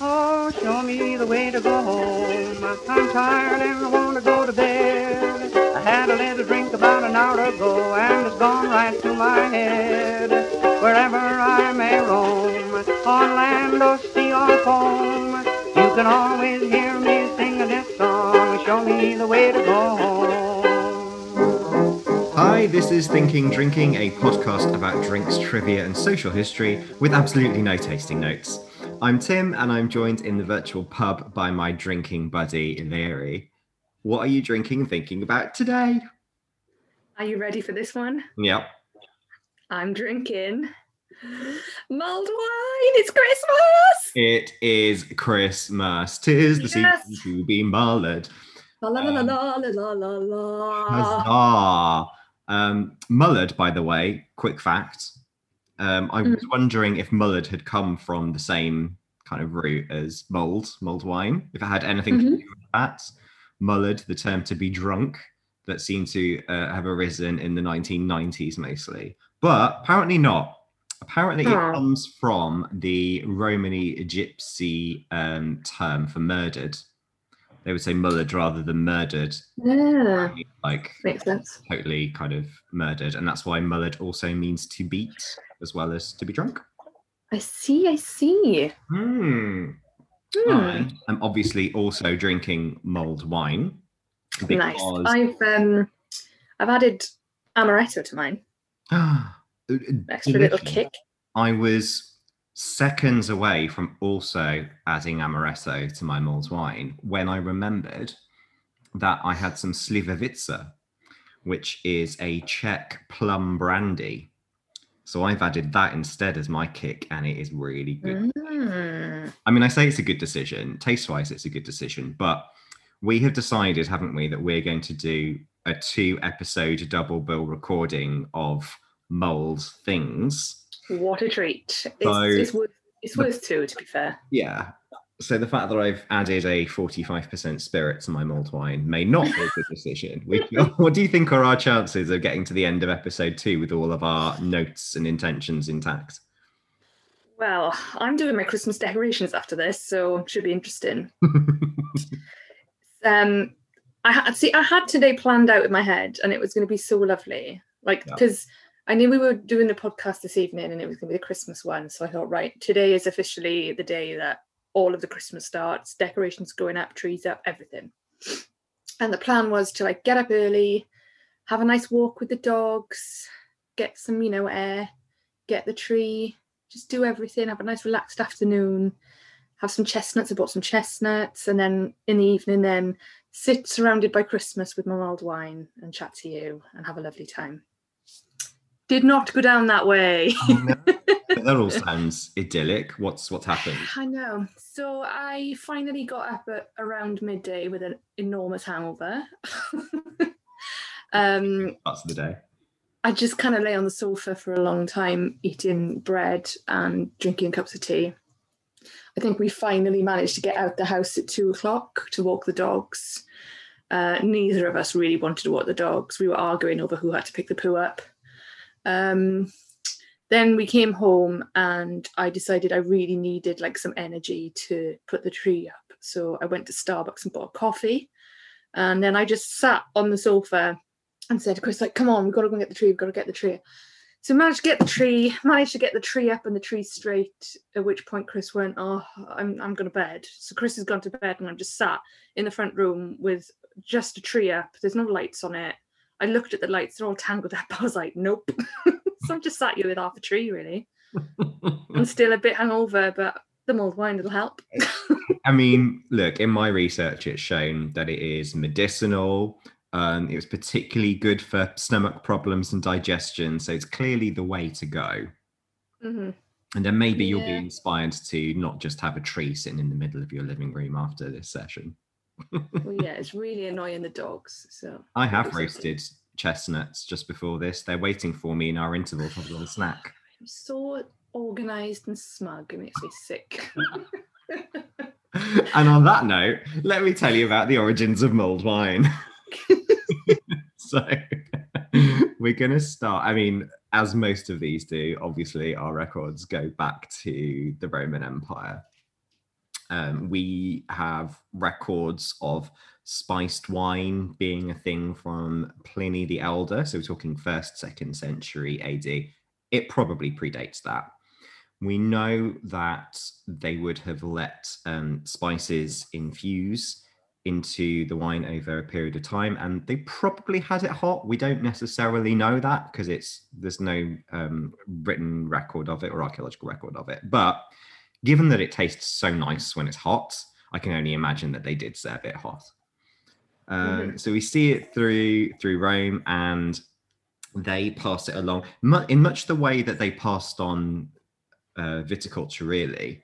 Oh, show me the way to go home. I'm tired and I want to go to bed. I had a little drink about an hour ago and it's gone right to my head. Wherever I may roam, on land or sea or foam, you can always hear me sing this song. Show me the way to go home. Hi, this is Thinking Drinking, a podcast about drinks, trivia, and social history with absolutely no tasting notes. I'm Tim, and I'm joined in the virtual pub by my drinking buddy, Ileri. What are you drinking and thinking about today? Are you ready for this one? Yep. I'm drinking mulled wine. It's Christmas. It is Christmas. Tis the Yes. season to be mullered. La la la Um, la la la la la. Huzzah! Um, mullered, by the way, quick fact. Um, I was wondering if mullered had come from the same kind of root as mulled, mulled wine. If it had anything to Mhm. do with that. Mullered, the term to be drunk, that seemed to uh, have arisen in the 1990s mostly. But apparently not. Apparently, Aw. it comes from the Romany Gypsy um, term for murdered. They would say mullered rather than murdered, Yeah, like makes sense. totally kind of murdered, and that's why mullered also means to beat as well as to be drunk. I see. I see. Hmm. Hmm. I am obviously also drinking mulled wine Nice. I've um, I've added amaretto to mine. Ah, extra little kick. I was seconds away from also adding amaretto to my mulled wine when I remembered that I had some Slivovica, which is a Czech plum brandy. So I've added that instead as my kick, and it is really good. Mm. I mean, I say it's a good decision. Taste wise, it's a good decision. But we have decided, haven't we, that we're going to do a two episode double bill recording of mulled things. What a treat! It's, So- it's worth it's the- worth two to be fair. Yeah. So the fact that I've added a 45% spirit to my mulled wine may not be a good decision. What do you think are our chances of getting to the end of episode two with all of our notes and intentions intact? Well, I'm doing my Christmas decorations after this, so it should be interesting. um i had see i had today planned out in my head and it was going to be so lovely like Yeah. because i knew we were doing the podcast this evening and it was going to be the christmas one so i thought right today is officially the day that all of the christmas starts decorations going up trees up everything and the plan was to like get up early have a nice walk with the dogs get some you know air get the tree just do everything have a nice relaxed afternoon have some chestnuts. I bought some chestnuts, and then in the evening, then sit surrounded by Christmas with my mulled wine and chat to you and have a lovely time. Did not go down that way. that all sounds idyllic. What's what's happened? I know. So I finally got up at around midday with an enormous hangover. um, Parts of the day. I just kind of lay on the sofa for a long time, eating bread and drinking cups of tea. I think we finally managed to get out the house at two o'clock to walk the dogs. Uh, neither of us really wanted to walk the dogs. We were arguing over who had to pick the poo up. Um, then we came home and I decided I really needed like some energy to put the tree up. So I went to Starbucks and bought a coffee. And then I just sat on the sofa and said to Chris, like, come on, we've got to go and get the tree, we've got to get the tree. So managed to get the tree, managed to get the tree up and the tree straight, at which point Chris went, Oh, I'm I'm going to bed. So Chris has gone to bed and I'm just sat in the front room with just a tree up. There's no lights on it. I looked at the lights, they're all tangled up. I was like, Nope. so I'm just sat here with half a tree, really. I'm still a bit hungover, but the mulled wine will help. I mean, look, in my research, it's shown that it is medicinal. Um, it was particularly good for stomach problems and digestion. So it's clearly the way to go. hmm And then maybe you'll be inspired to not just have a tree sitting in the middle of your living room after this session. Well, yeah, it's really annoying the dogs. So I have roasted chestnuts just before this. They're waiting for me in our interval for a little snack. Oh, I'm so organized and smug. It makes me sick. and on that note, let me tell you about the origins of mulled wine. so we're going to start. I mean, as most of these do, obviously, our records go back to the Roman Empire. Um, we have records of spiced wine being a thing from Pliny the Elder. So we're talking first, second century AD. It probably predates that. We know that they would have let um, spices infuse into the wine over a period of time and they probably had it hot we don't necessarily know that because it's there's no um, written record of it or archaeological record of it but given that it tastes so nice when it's hot i can only imagine that they did serve it hot um, Mhm. so we see it through through rome and they pass it along in much the way that they passed on uh, viticulture really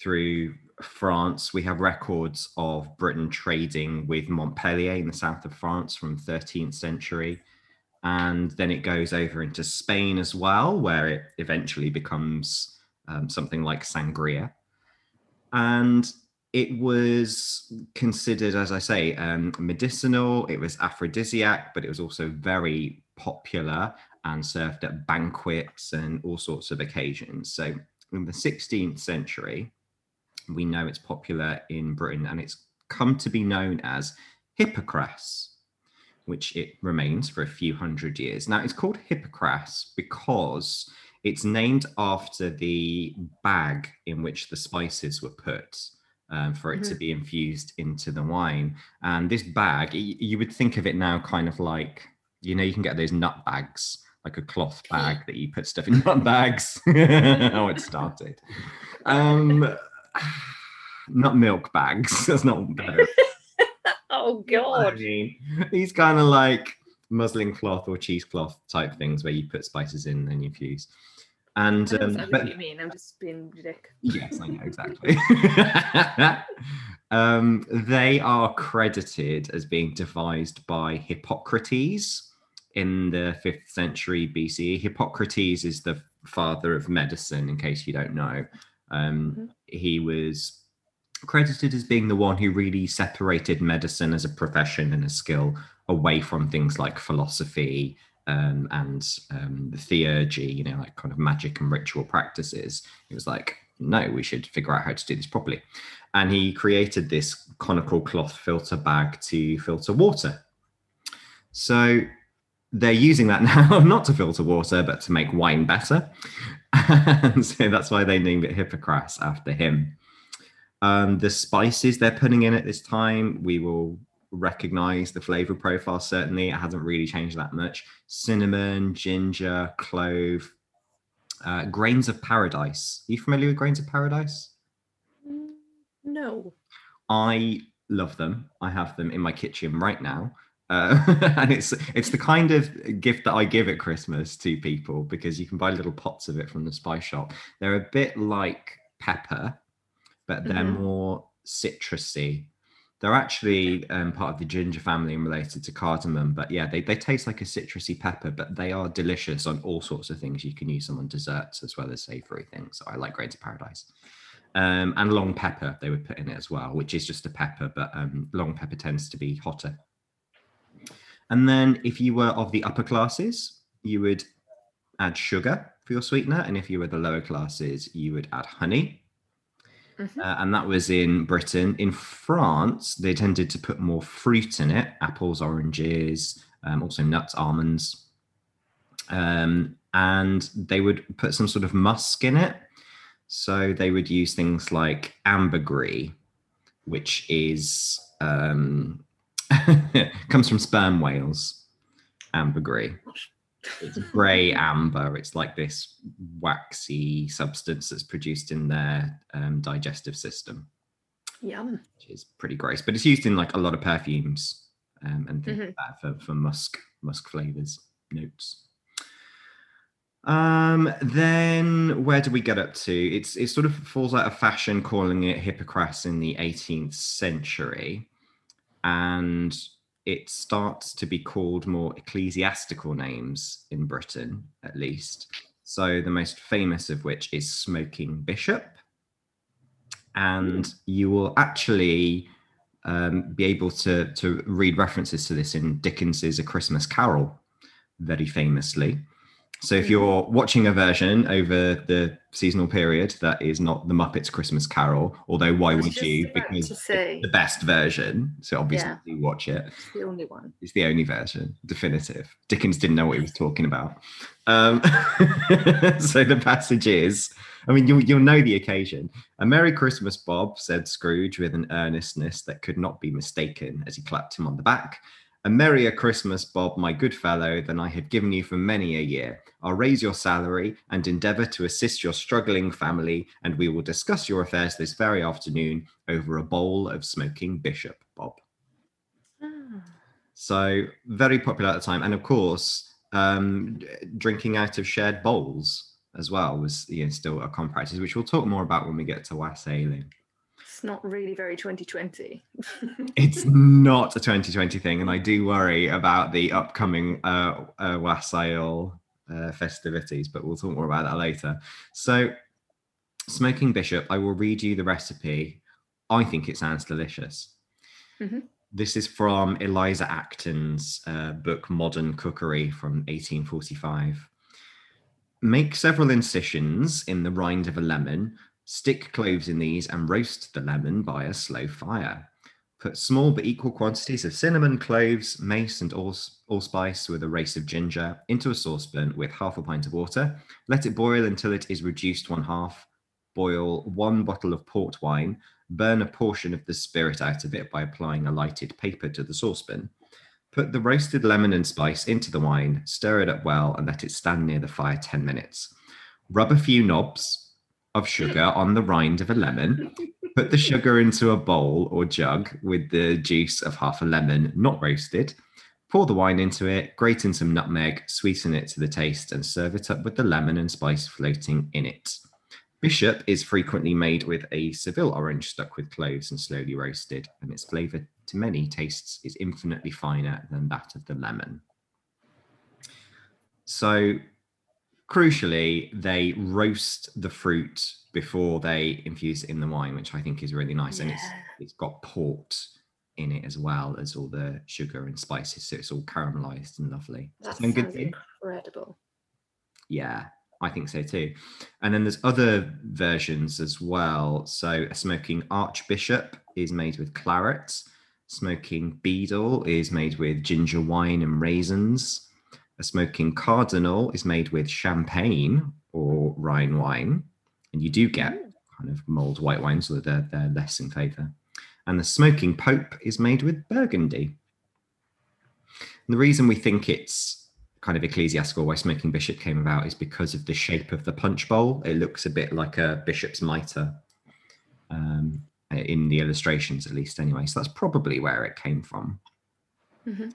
through France. We have records of Britain trading with Montpellier in the south of France from 13th century. And then it goes over into Spain as well, where it eventually becomes um, something like sangria. And it was considered, as I say, um, medicinal, it was aphrodisiac, but it was also very popular and served at banquets and all sorts of occasions. So in the 16th century, we know it's popular in Britain and it's come to be known as Hippocras, which it remains for a few hundred years. Now, it's called Hippocras because it's named after the bag in which the spices were put. Um, for it to be infused into the wine. And this bag, y- you would think of it now kind of like, you know, you can get those nut bags, like a cloth bag that you put stuff in nut bags. How it started. Um, not milk bags. That's not better. Oh I mean, these kind of like muslin cloth or cheesecloth type things where you put spices in and you fuse. And I um, exactly what but you mean. I'm just being ridiculous. yes, I know exactly. um, they are credited as being devised by Hippocrates in the fifth century BCE. Hippocrates is the father of medicine, in case you don't know. Um, Mhm. He was credited as being the one who really separated medicine as a profession and a skill away from things like philosophy um, and um, theurgy, you know, like kind of magic and ritual practices. He was like, no, we should figure out how to do this properly. And he created this conical cloth filter bag to filter water. So they're using that now not to filter water, but to make wine better. and so that's why they named it Hippocras after him. Um, the spices they're putting in at this time, we will recognize the flavor profile. Certainly, it hasn't really changed that much. Cinnamon, ginger, clove, uh, grains of paradise. Are you familiar with grains of paradise? Mm, No. I love them. I have them in my kitchen right now. Uh, and it's it's the kind of gift that I give at Christmas to people because you can buy little pots of it from the spice shop. They're a bit like pepper, but they're Mhm. more citrusy. They're actually um, part of the ginger family and related to cardamom. But yeah, they, they taste like a citrusy pepper, but they are delicious on all sorts of things. You can use them on desserts as well as savory things. I like grains of paradise um, and long pepper they would put in it as well, which is just a pepper, but um, long pepper tends to be hotter. And then if you were of the upper classes, you would add sugar for your sweetener, and if you were the lower classes, you would add honey. Mhm. Uh, and that was in Britain. In France, they tended to put more fruit in it apples, oranges, um, also nuts, almonds. Um, and they would put some sort of musk in it. So they would use things like ambergris, which is um, comes from sperm whales. Ambergris. It's grey amber. It's like this waxy substance that's produced in their um, digestive system, Yum. which is pretty gross. But it's used in like a lot of perfumes um, and things like that for, for musk musk flavors notes. Um, then where do we get up to? It's it sort of falls out of fashion calling it Hippocras in the 18th century, and it starts to be called more ecclesiastical names in Britain, at least. So the most famous of which is Smoking Bishop, and you will actually um, be able to to read references to this in Dickens's A Christmas Carol, very famously. So if you're watching a version over the seasonal period that is not the Muppets Christmas Carol, although why would you? Because it's the best version. So obviously Yeah. you watch it. It's the only one. It's the only version, definitive. Dickens didn't know what he was talking about. Um, so the passage is, I mean, you'll, you'll know the occasion. A Merry Christmas, Bob, said Scrooge with an earnestness that could not be mistaken as he clapped him on the back. A merrier Christmas, Bob, my good fellow, than I have given you for many a year. I'll raise your salary and endeavour to assist your struggling family, and we will discuss your affairs this very afternoon over a bowl of smoking bishop, Bob. Ah. So very popular at the time, and of course, um, drinking out of shared bowls as well was you know, still a common practice, which we'll talk more about when we get to wassailing. Not really very 2020. It's not a 2020 thing, and I do worry about the upcoming uh, uh, wassail uh, festivities, but we'll talk more about that later. So, smoking bishop, I will read you the recipe. I think it sounds delicious. Mhm. This is from Eliza Acton's uh, book Modern Cookery from 1845. Make several incisions in the rind of a lemon, stick cloves in these, and roast the lemon by a slow fire. Put small but equal quantities of cinnamon, cloves, mace, and alls- allspice with a race of ginger into a saucepan with half a pint of water. Let it boil until it is reduced one half. Boil one bottle of port wine. Burn a portion of the spirit out of it by applying a lighted paper to the saucepan. Put the roasted lemon and spice into the wine, stir it up well, and let it stand near the fire 10 minutes. Rub a few knobs of sugar on the rind of a lemon. Put the sugar into a bowl or jug with the juice of half a lemon, not roasted. Pour the wine into it, grate in some nutmeg, sweeten it to the taste, and serve it up with the lemon and spice floating in it. Bishop is frequently made with a Seville orange stuck with cloves and slowly roasted, and its flavour to many tastes is infinitely finer than that of the lemon. So, crucially, they roast the fruit before they infuse it in the wine, which I think is really nice, and it's it's got port in it as well as all the sugar and spices, so it's all caramelized and lovely. That Sound good sounds you? incredible. Yeah, I think so too. And then there's other versions as well. So a smoking archbishop is made with claret. Smoking beadle is made with ginger wine and raisins. A smoking cardinal is made with champagne or Rhine wine. And you do get Mm. kind of mulled white wines, so they're, they're less in favour. And the smoking pope is made with burgundy. And the reason we think it's kind of ecclesiastical why smoking bishop came about is because of the shape of the punch bowl. It looks a bit like a bishop's mitre um, in the illustrations, at least, anyway. So that's probably where it came from. Mhm.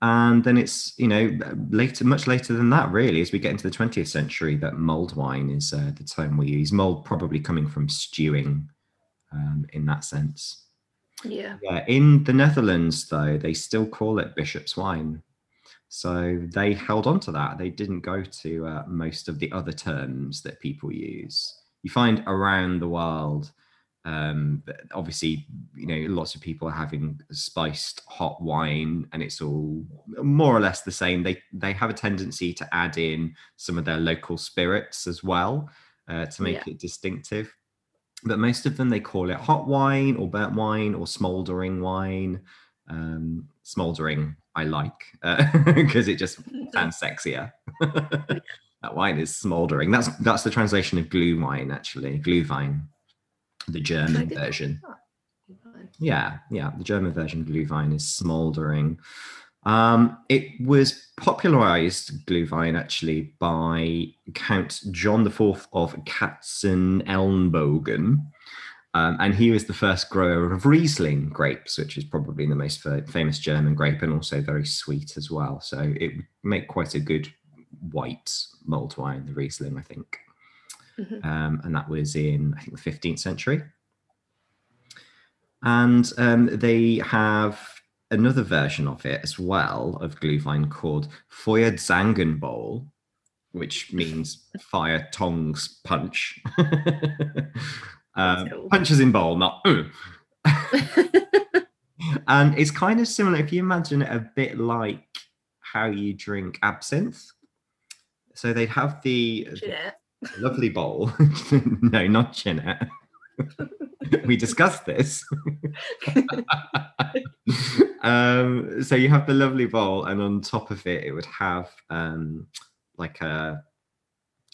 And then it's you know later, much later than that, really, as we get into the 20th century, that mulled wine is uh, the term we use. Mulled probably coming from stewing, um, in that sense. Yeah. Yeah, in the Netherlands, though, they still call it bishop's wine. So they held on to that. They didn't go to uh, most of the other terms that people use. You find around the world, um, obviously, you know, lots of people are having spiced hot wine, and it's all more or less the same. They they have a tendency to add in some of their local spirits as well uh, to make Yeah. it distinctive but most of them they call it hot wine or burnt wine or smoldering wine. Um, smoldering I like because it just sounds sexier. that wine is smoldering. That's that's the translation of glue wine actually, glühwein, the German version. Yeah, yeah, the German version Glühwein is smoldering. Um, it was popularized Glühwein actually by Count John IV of Katzenelnbogen. Um, and he was the first grower of Riesling grapes, which is probably the most fa- famous German grape and also very sweet as well. So it would make quite a good white mulled wine, the Riesling, I think. Mhm. Um, and that was in, I think, the 15th century. And um, they have another version of it as well of Glühwein called Feuerzangenbowle, which means fire tongs punch. um, punches in bowl, not. "Uh." and it's kind of similar if you imagine it a bit like how you drink absinthe. so they'd have the Jeanette. Lovely bowl. no, not Jeanette. we discussed this. um, so you have the lovely bowl, and on top of it, it would have um, like a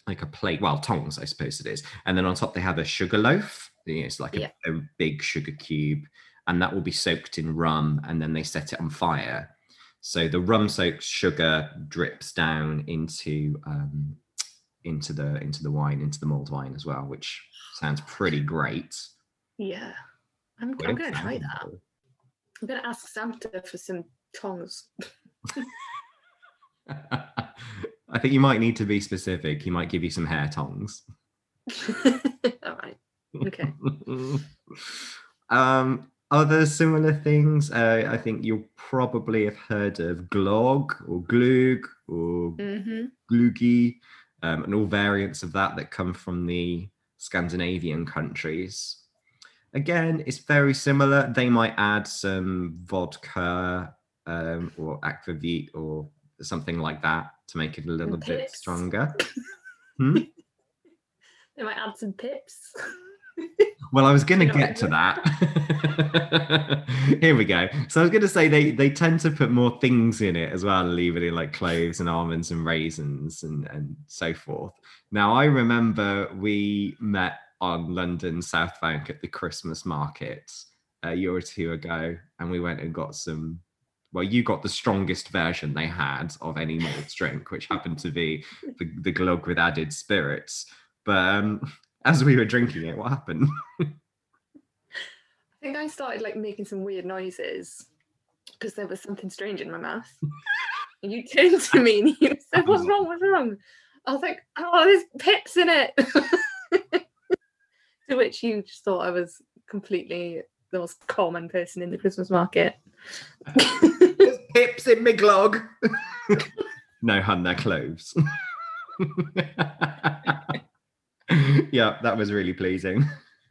like a plate, well, tongs, I suppose it is, and then on top they have a sugar loaf. You know, It's like a, Yeah. a big sugar cube, and that will be soaked in rum, and then they set it on fire. So the rum-soaked sugar drips down into um, into the into the wine, into the mulled wine as well, which sounds pretty great. Yeah. I'm, I'm going to try that. I'm going to ask Santa for some tongs. I think you might need to be specific. He might give you some hair tongs. All right. Okay. um, other similar things, uh, I think you'll probably have heard of glog or glug or gloogie, um, and all variants of that that come from the Scandinavian countries. Again, it's very similar. They might add some vodka um, or aquavit or something like that to make it a little bit pips. stronger. Hmm? They might add some pips. Well, I was going to You know what get to that. Here we go. So I was going to say they they tend to put more things in it as well, leave it in like cloves and almonds and raisins and and so forth. Now I remember we met on London South Bank at the Christmas market a year or two ago, and we went and got some. Well, you got the strongest version they had of any malt drink, which happened to be the, the glug with added spirits. But um, as we were drinking it, what happened? I think I started like making some weird noises because there was something strange in my mouth. and you turned to me and you said, What's wrong? What's wrong? I was like, Oh, there's pips in it. to which you just thought I was completely the most common person in the Christmas market. There's pips in my glog. no, hun, they're cloves. yeah, that was really pleasing.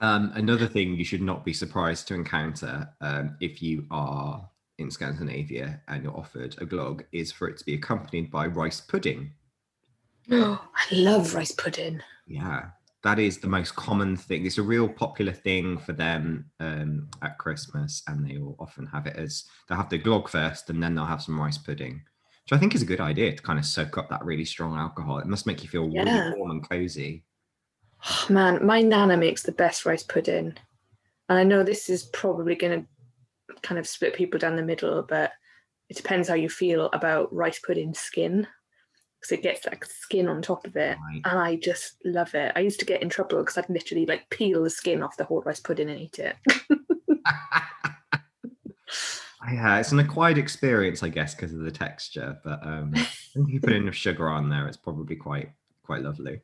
um, another thing you should not be surprised to encounter um, if you are in Scandinavia and you're offered a glog is for it to be accompanied by rice pudding. Oh, I love rice pudding. Yeah, that is the most common thing. It's a real popular thing for them um, at Christmas, and they will often have it as they'll have the glog first, and then they'll have some rice pudding, which I think is a good idea to kind of soak up that really strong alcohol. It must make you feel Yeah. really warm and cozy. Oh, man, my nana makes the best rice pudding. And I know this is probably going to kind of split people down the middle, but it depends how you feel about rice pudding skin because it gets like skin on top of it. Right. And I just love it. I used to get in trouble because I'd literally like peel the skin off the whole rice pudding and eat it. Yeah, it's an acquired experience, I guess, because of the texture. But um, if you put enough sugar on there, it's probably quite quite lovely.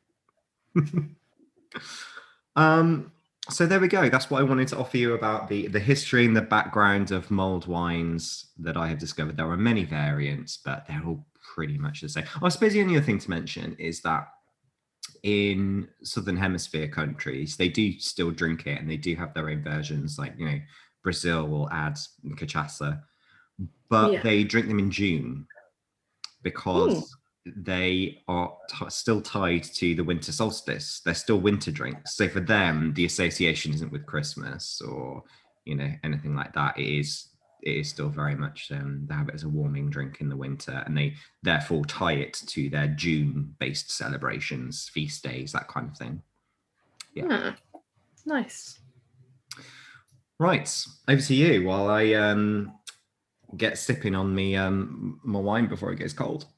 um, so there we go. That's what I wanted to offer you about the the history and the background of mulled wines that I have discovered. There are many variants, but they're all pretty much the same. I suppose the only other thing to mention is that in southern hemisphere countries, they do still drink it, and they do have their own versions. Like you know, Brazil will add cachaça, but Yeah. they drink them in June because they are t- still tied to the winter solstice. They're still winter drinks. So for them, the association isn't with Christmas or you know anything like that. It is it is still very much um, they have it as a warming drink in the winter, and they therefore tie it to their June-based celebrations, feast days, that kind of thing. Yeah. Hmm. Nice. Right, over to you while I um, get sipping on me um, my wine before it gets cold.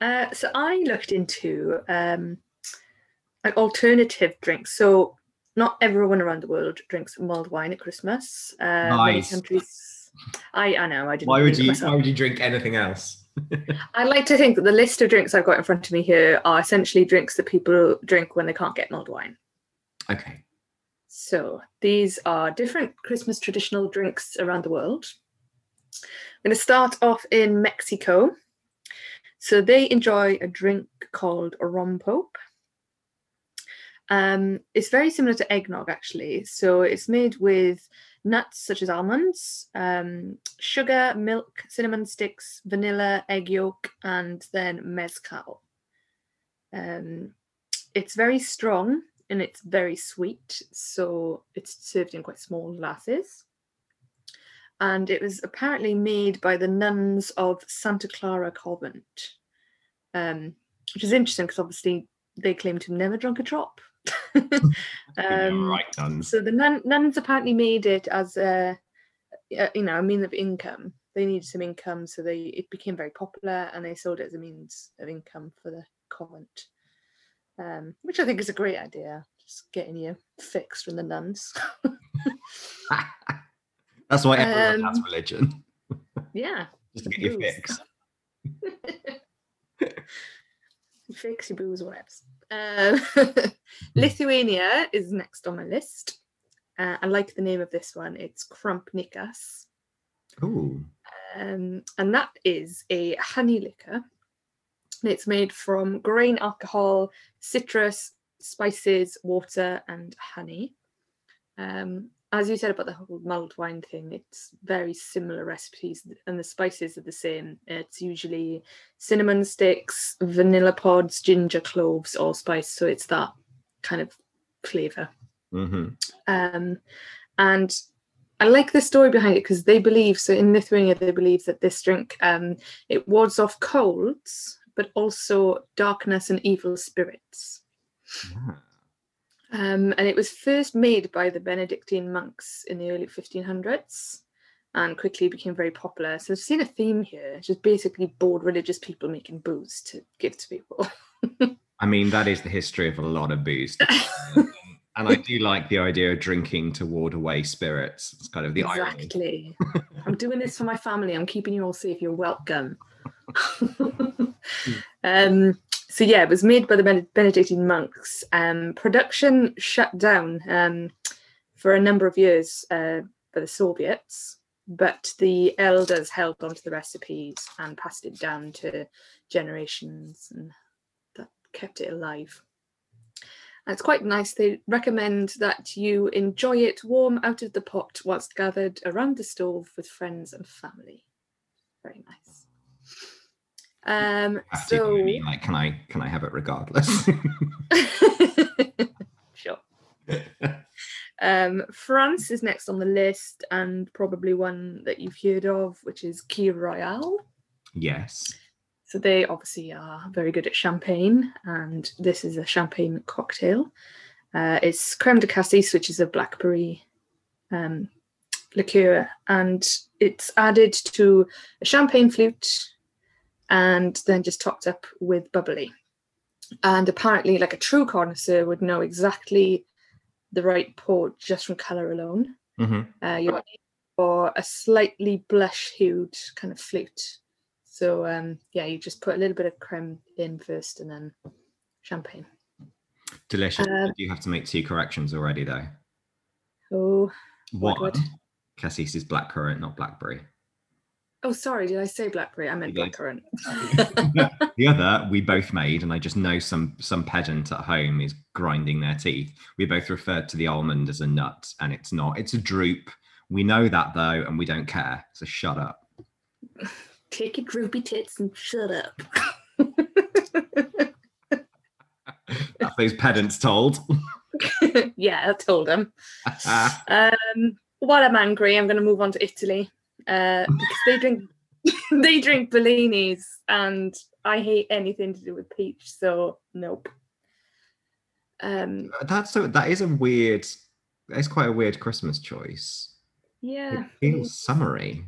Uh, so I looked into um, like alternative drinks. So not everyone around the world drinks mulled wine at Christmas. Uh, many Nice. countries. I I know I didn't. Why would you? Why would you drink anything else? I like to think that the list of drinks I've got in front of me here are essentially drinks that people drink when they can't get mulled wine. Okay. So these are different Christmas traditional drinks around the world. I'm going to start off in Mexico. So they enjoy a drink called rompope. Um, it's very similar to eggnog, actually. So it's made with nuts such as almonds, um, sugar, milk, cinnamon sticks, vanilla, egg yolk, and then mezcal. Um, it's very strong and it's very sweet, so it's served in quite small glasses. And it was apparently made by the nuns of Santa Clara Convent, um, which is interesting because obviously they claim to have never drunk a drop. um, right, nuns. so the nun, nuns apparently made it as a, a, you know, a means of income. They needed some income, so they it became very popular, and they sold it as a means of income for the convent, um, which I think is a great idea. Just getting you fixed from the nuns. That's why everyone has Um, religion. yeah, Just to get your booze. fix. fix your booze, whatever. Uh, Lithuania is next on my list. Uh, I like the name of this one. It's Krumpnikas. Ooh. um, and that is a honey liquor. It's made from grain alcohol, citrus, spices, water, and honey. Um, as you said about the whole mulled wine thing, it's very similar recipes, and the spices are the same. It's usually cinnamon sticks, vanilla pods, ginger, cloves, allspice. So it's that kind of flavour. hmm Um, and I like the story behind it because they believe so in Lithuania they believe that this drink um, it wards off colds, but also darkness and evil spirits. Yeah. Um, and it was first made by the Benedictine monks in the early 1500s and quickly became very popular. So I've seen a theme here, just basically bored religious people making booze to give to people. I mean, that is the history of a lot of booze. and I do like the idea of drinking to ward away spirits. It's kind of the irony. exactly. I'm doing this for my family. I'm keeping you all safe. You're welcome. Um, so yeah, it was made by the Benedictine monks. Um, production shut down um, for a number of years uh, by the Soviets, but the elders held onto the recipes and passed it down to generations, and that kept it alive. And it's quite nice. They recommend that you enjoy it warm out of the pot whilst gathered around the stove with friends and family. Very nice. Um, Have to, but I so mean, like, can I can I have it regardless? sure. Um, France is next on the list, and probably one that you've heard of, which is Kir Royale. yes. So they obviously are very good at champagne, and this is a champagne cocktail. Uh, it's creme de cassis, which is a blackberry um, liqueur, and it's added to a champagne flute, and then just topped up with bubbly. And apparently, like a true connoisseur would know exactly the right port just from color alone. hmm Uh, looking for a slightly blush-hued kind of flute. So um, yeah, you just put a little bit of creme in first, and then champagne. Delicious. Um, I do have to make two corrections already, though. Oh, One, what? cassis is blackcurrant, not blackberry. Oh, sorry, did I say blackberry? I meant blackcurrant. the other we both made, and I just know some some pedant at home is grinding their teeth. We both referred to the almond as a nut, and it's not. It's a drupe. We know that though, and we don't care. So shut up. Take your droopy tits and shut up. That's those pedants told. yeah, I told them. Um, while I'm angry, I'm going to move on to Italy uh, because they drink they drink Bellinis, and I hate anything to do with peach. So nope. Um, That's so. That is a weird. It's quite a weird Christmas choice. yeah, It feels summery.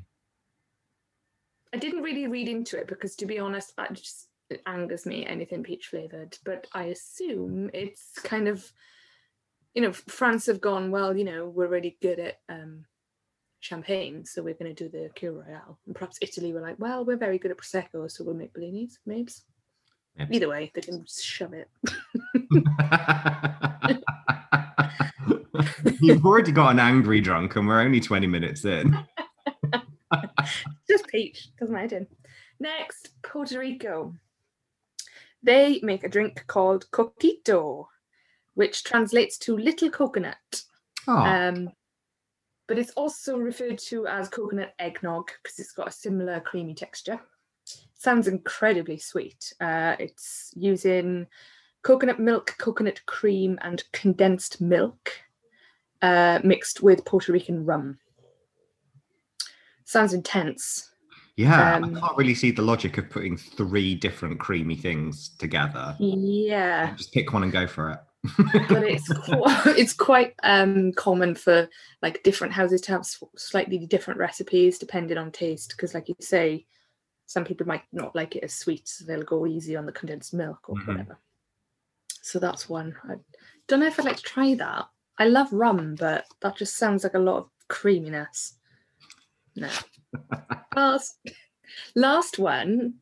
I didn't really read into it because, to be honest, that just it angers me anything peach flavored. But I assume it's kind of, you know, France have gone well. You know, we're really good at um, champagne, so we're going to do the Kir Royale. And perhaps Italy were like, well, we're very good at prosecco, so we'll make Bellinis. Maybe. Maybe. Either way, they can shove it. You've already got an angry drunk, and we're only 20 minutes in. Just peach, doesn't matter. Next, Puerto Rico. They make a drink called coquito, which translates to little coconut. Oh, Um, but it's also referred to as coconut eggnog because it's got a similar creamy texture. Sounds incredibly sweet. Uh, it's using coconut milk, coconut cream, and condensed milk uh, mixed with Puerto Rican rum. Sounds intense. yeah. um, I can't really see the logic of putting three different creamy things together. Yeah. Just pick one and go for it. But it's quite, it's quite um, common for like different houses to have slightly different recipes depending on taste. Because, like you say, some people might not like it as sweet, so they'll go easy on the condensed milk or Mhm. whatever. So that's one. I don't know if I'd like to try that. I love rum, but that just sounds like a lot of creaminess. No. last, last one.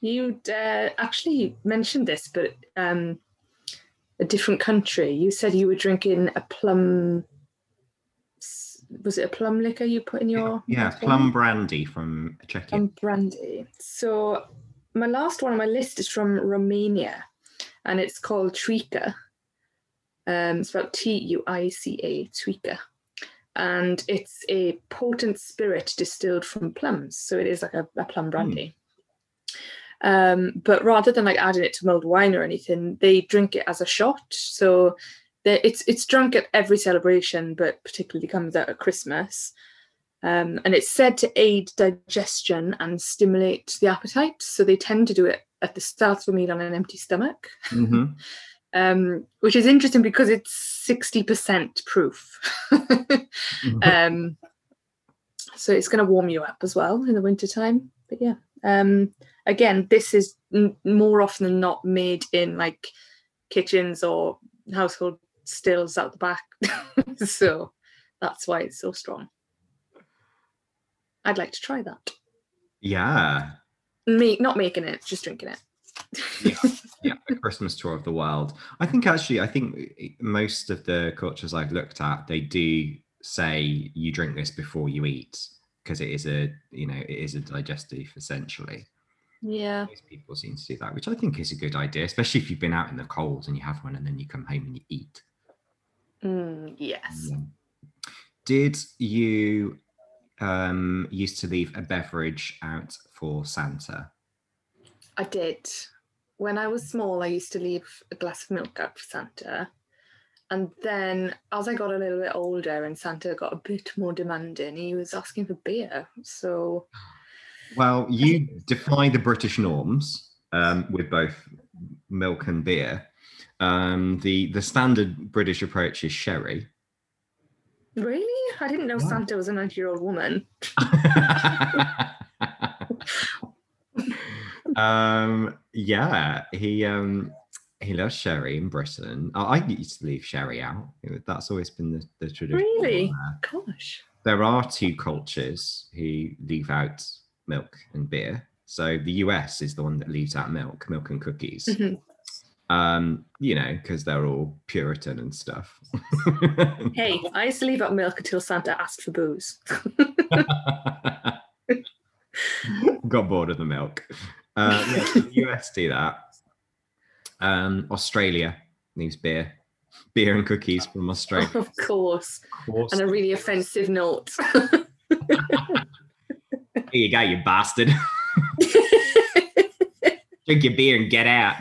You'd uh, actually mentioned this, but um, a different country. You said you were drinking a plum. Was it a plum liquor you put in your? yeah, last plum brandy from Czechia. Plum brandy. So my last one on my list is from Romania, and it's called Tuica. Um, it's about T U I C A, Tuica. And it's a potent spirit distilled from plums. So it is like a, a plum brandy. Um, but rather than like adding it to mulled wine or anything, they drink it as a shot. So it's it's drunk at every celebration, but particularly comes out at Christmas. Um, and it's said to aid digestion and stimulate the appetite. So they tend to do it at the start of a meal on an empty stomach, hmm um, which is interesting because it's 60% proof. um, so it's going to warm you up as well in the wintertime. But yeah, um, again, this is n- more often than not made in like kitchens or household stills out the back. so that's why it's so strong. I'd like to try that. yeah, Me, not making it, just drinking it. yeah, yeah, the Christmas tour of the world. I think actually, I think most of the cultures I've looked at, they do say you drink this before you eat because it is a, you know, it is a digestive essentially. Yeah. Most people seem to do that, which I think is a good idea, especially if you've been out in the cold and you have one and then you come home and you eat. Mm, yes. Did you um used to leave a beverage out for Santa? I did. When I was small, I used to leave a glass of milk out for Santa. And then as I got a little bit older and Santa got a bit more demanding, he was asking for beer. So Well, you defy the British norms um, with both milk and beer. Um, the the standard British approach is sherry. really? I didn't know. Santa was a 90 year old woman. um, yeah, he um, he loves sherry in Britain. I, I used to leave sherry out. That's always been the, the tradition. Really? there. Gosh. there are two cultures who leave out milk and beer. So the US is the one that leaves out milk, milk and cookies. Mhm. Um, you know, because they're all Puritan and stuff. Hey, I used to leave out milk until Santa asked for booze. Got bored of the milk. Uh, yeah, the US do that. Um, Australia needs beer, beer and cookies from Australia. of course. Of course. And a really offensive note. Here you go, you bastard. Drink your beer and get out.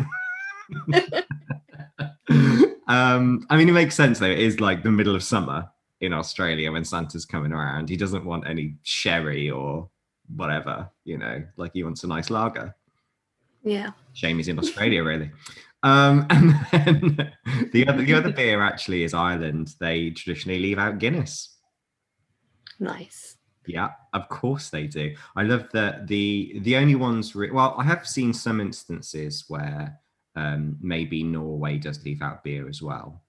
um, I mean, it makes sense though. It is like the middle of summer in Australia when Santa's coming around. He doesn't want any sherry or whatever, you know, like he wants a nice lager. Yeah. Shame he's in Australia, really. Um, and then the other the other beer actually is Ireland. They traditionally leave out Guinness. Nice. Yeah, of course they do. I love that the the only ones. Re- well, I have seen some instances where um, maybe Norway does leave out beer as well,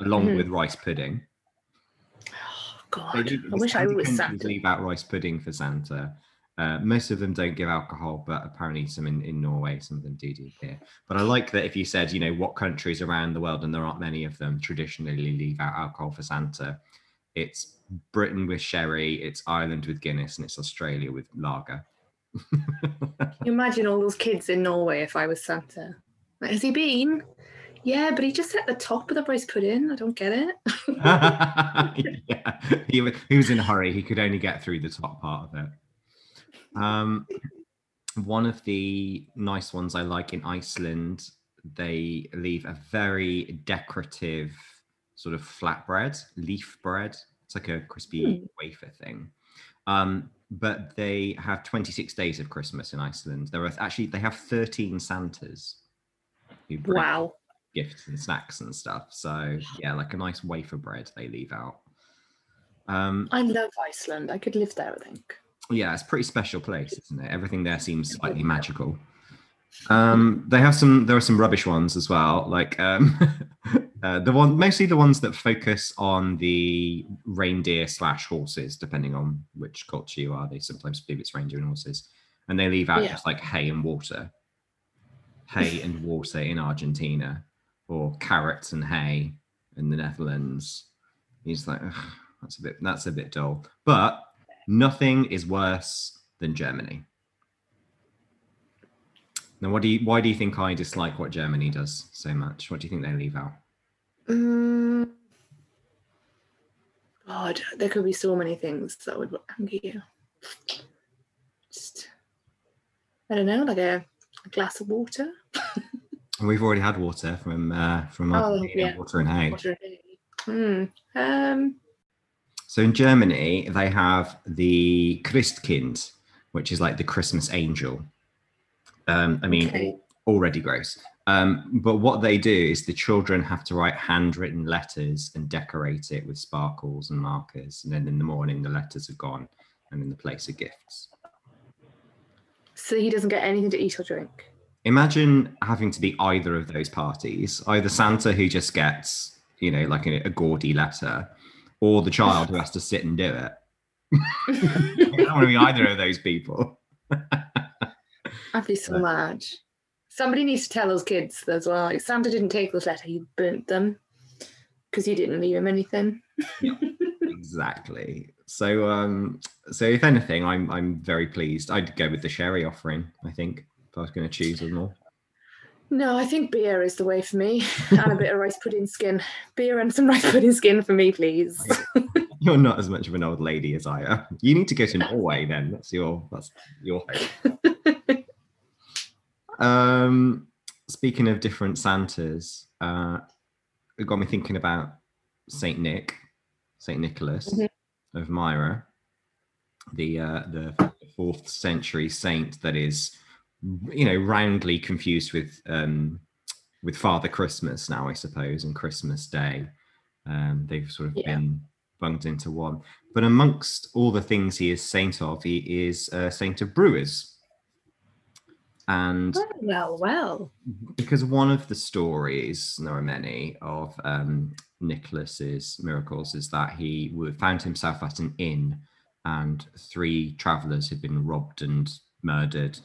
along Mhm. with rice pudding. Oh, God. I wish I was Santa. leave out rice pudding for Santa. Uh, most of them don't give alcohol, but apparently some in, in Norway, some of them do do beer. But I like that if you said, you know, what countries around the world, and there aren't many of them, traditionally leave out alcohol for Santa. It's Britain with sherry, it's Ireland with Guinness, and it's Australia with lager. You imagine all those kids in Norway if I was Santa. Like, Has he been? Yeah, but he just set the top of the rice pudding. I don't get it. yeah, he, he was in a hurry. He could only get through the top part of it. Um, one of the nice ones I like in Iceland, they leave a very decorative sort of flatbread, leaf bread. It's like a crispy wafer thing. Um, but they have 26 days of Christmas in Iceland. There are actually they have 13 Santas who bring wow. gifts and snacks and stuff. So yeah, like a nice wafer bread they leave out. Um, I love Iceland. I could live there, I think. Yeah, it's a pretty special place, isn't it? Everything there seems slightly magical. Um, they have some. There are some rubbish ones as well, like um, uh, the one, mostly the ones that focus on the reindeer slash horses, depending on which culture you are. They sometimes believe it's reindeer and horses, and they leave out Yeah. just like hay and water, hay and water in Argentina, or carrots and hay in the Netherlands. He's like, that's a bit, that's a bit dull, but nothing is worse than Germany. Now, what do you? Why do you think I dislike what Germany does so much? What do you think they leave out? Mm. God, there could be so many things that would anger you. Just, I don't know, like a, a glass of water. We've already had water from uh, from Oh, yeah. water and hay. Water. Hmm. Um. So in Germany, they have the Christkind, which is like the Christmas angel. Um, I mean, Okay. already gross. Um, but what they do is the children have to write handwritten letters and decorate it with sparkles and markers. And then in the morning, the letters are gone and in the place are gifts. So he doesn't get anything to eat or drink. Imagine having to be either of those parties either Santa, who just gets, you know, like a, a gaudy letter, or the child who has to sit and do it. I don't want to be either of those people. I'd be so mad. Somebody needs to tell those kids as well. Like Santa didn't take those letter, he burnt them because you didn't leave him anything. exactly. So, um, so if anything, I'm I'm very pleased. I'd go with the sherry offering. I think if I was going to choose them all. No, I think beer is the way for me, and a bit of rice pudding skin. Beer and some rice pudding skin for me, please. You're not as much of an old lady as I am. You need to go to Norway then. That's your that's your hope. um, speaking of different Santas, uh, it got me thinking about Saint Nick, Saint Nicholas Mhm. of Myra, the uh, the fourth century saint that is, you know, roundly confused with um, with Father Christmas now, I suppose, and Christmas Day. Um, they've sort of Yeah. been bunged into one. But amongst all the things he is saint of, he is a saint of brewers. And well, well. because one of the stories, and there are many, of um, Nicholas's miracles is that he found himself at an inn and three travelers had been robbed and murdered.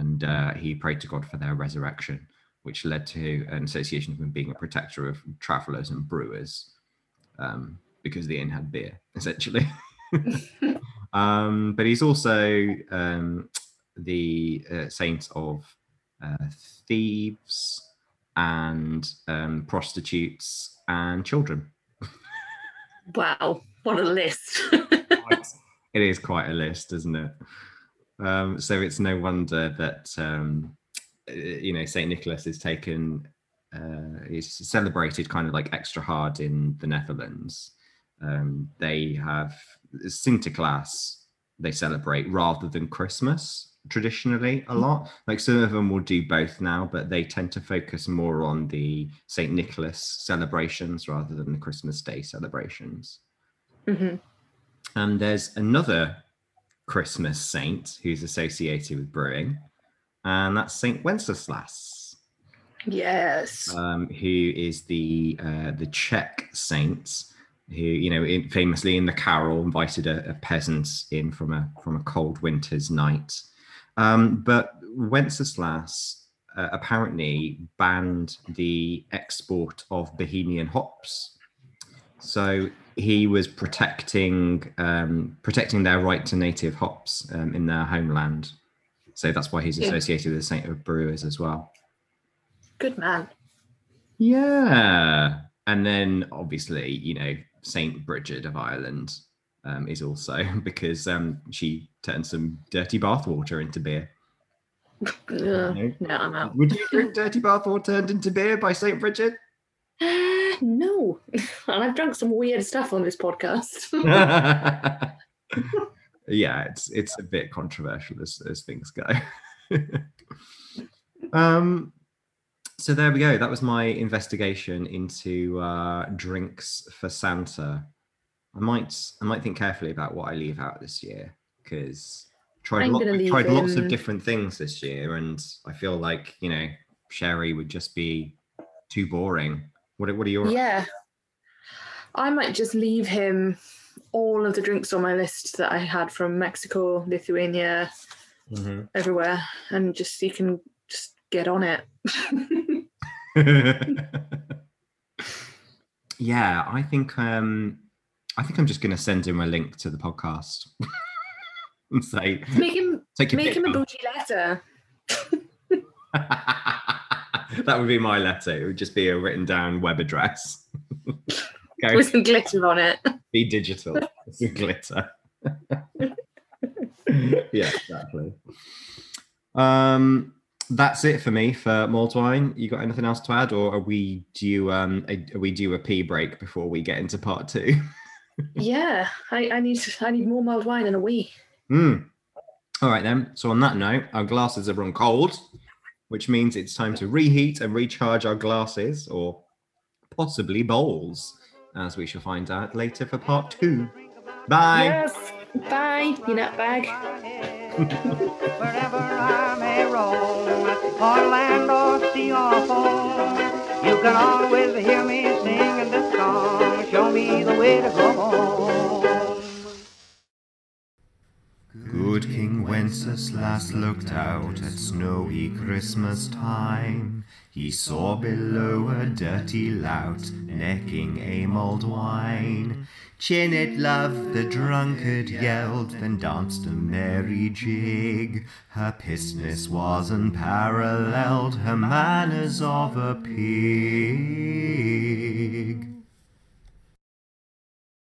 And uh, he prayed to God for their resurrection, which led to an association of him being a protector of travelers and brewers um, because the inn had beer, essentially. um, but he's also um, the uh, saint of uh, thieves and um, prostitutes and children. Wow, what a list. it is quite a list, isn't it? Um, so it's no wonder that um, uh, you know Saint Nicholas is taken, uh, is celebrated kind of like extra hard in the Netherlands. Um, they have Sinterklaas they celebrate rather than Christmas traditionally a lot. Like some of them will do both now, but they tend to focus more on the Saint Nicholas celebrations rather than the Christmas Day celebrations. Mhm. And there's another Christmas saint who's associated with brewing, and that's Saint Wenceslas, Yes. um, who is the uh, the Czech saint who, you know, in, famously in the Carol invited a, a peasant in from a from a cold winter's night. Um, but Wenceslas uh, apparently banned the export of Bohemian hops. So he was protecting um, protecting their right to native hops um, in their homeland. So that's why he's associated with the saint of brewers as well. Good man. Yeah. And then obviously, you know, Saint Bridget of Ireland um, is also because um, she turned some dirty bathwater into beer. Ugh, No. no, I'm out. Would you drink dirty bathwater turned into beer by Saint Bridget? Uh, no, and I've drunk some weird stuff on this podcast. yeah, it's it's a bit controversial as, as things go. um, so there we go. That was my investigation into uh, drinks for Santa. I might I might think carefully about what I leave out this year because tried I'm lo- gonna we've tried lots of different things this year, and I feel like you know sherry would just be too boring. What are- what are your yeah, I might just leave him all of the drinks on my list that I had from Mexico, Lithuania, Mhm. everywhere, and just he can just get on it. yeah, I think um I think I'm just gonna send him a link to the podcast and say make him take make him a bud." bougie letter. that would be my letter. It would just be a written down web address. Go with some glitter on it. be digital. Some glitter. yeah, exactly. Um that's it for me for mulled wine. You got anything else to add, or are we due um are we due a pee break before we get into part two? yeah, I, I need I need more mulled wine and a wee. Hmm. All right then. So on that note, our glasses are run cold, which means it's time to reheat and recharge our glasses, or possibly bowls, as we shall find out later for part two. Bye. Yes. Bye, you nutbag. Wherever I may roam, or land or sea or foam, you can always hear me singing this song. Show me the way to go home. Good King Wenceslas looked out at snowy Christmas time. He saw below a dirty lout necking a mulled wine. Chin it, love, the drunkard yelled, then danced a merry jig. Her pisness was unparalleled, her manners of a pig.